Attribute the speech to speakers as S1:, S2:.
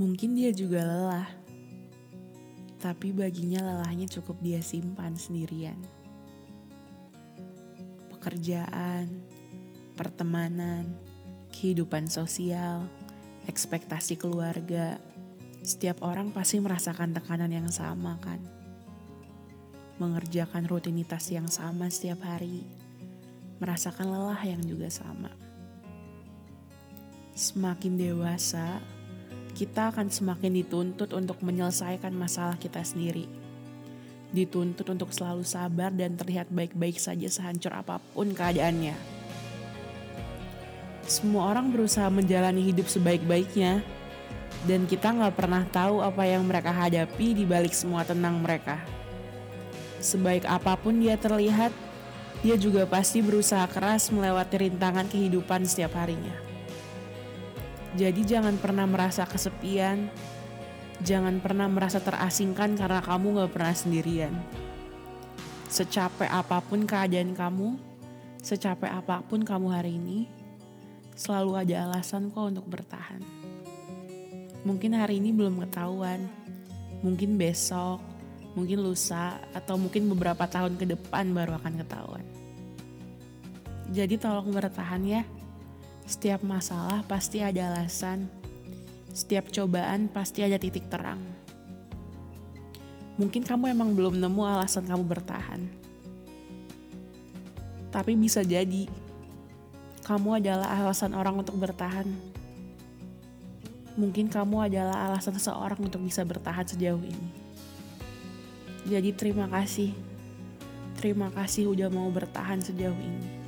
S1: Mungkin dia juga lelah, tapi baginya lelahnya cukup dia simpan sendirian. Pekerjaan, pertemanan, kehidupan sosial, ekspektasi keluarga, setiap orang pasti merasakan tekanan yang sama kan? Mengerjakan rutinitas yang sama setiap hari, merasakan lelah yang juga sama. Semakin dewasa, kita akan semakin dituntut untuk menyelesaikan masalah kita sendiri. Dituntut untuk selalu sabar dan terlihat baik-baik saja sehancur apa pun keadaannya. Semua orang berusaha menjalani hidup sebaik-baiknya, dan kita nggak pernah tahu apa yang mereka hadapi di balik semua tenang mereka. Sebaik apa pun dia terlihat, dia juga pasti berusaha keras melewati rintangan kehidupan setiap harinya. Jadi jangan pernah merasa kesepian, jangan pernah merasa terasingkan karena kamu gak pernah sendirian. Secapek apa pun keadaan kamu, secapek apa pun kamu hari ini, selalu ada alasan kok untuk bertahan. Mungkin hari ini belum ketahuan, mungkin besok, mungkin lusa, atau mungkin beberapa tahun ke depan baru akan ketahuan. Jadi tolong bertahan ya. Setiap masalah pasti ada alasan. Setiap cobaan pasti ada titik terang. Mungkin kamu emang belum nemu alasan kamu bertahan. Tapi bisa jadi kamu adalah alasan orang untuk bertahan. Mungkin kamu adalah alasan seseorang untuk bisa bertahan sejauh ini. Jadi terima kasih. Terima kasih udah mau bertahan sejauh ini.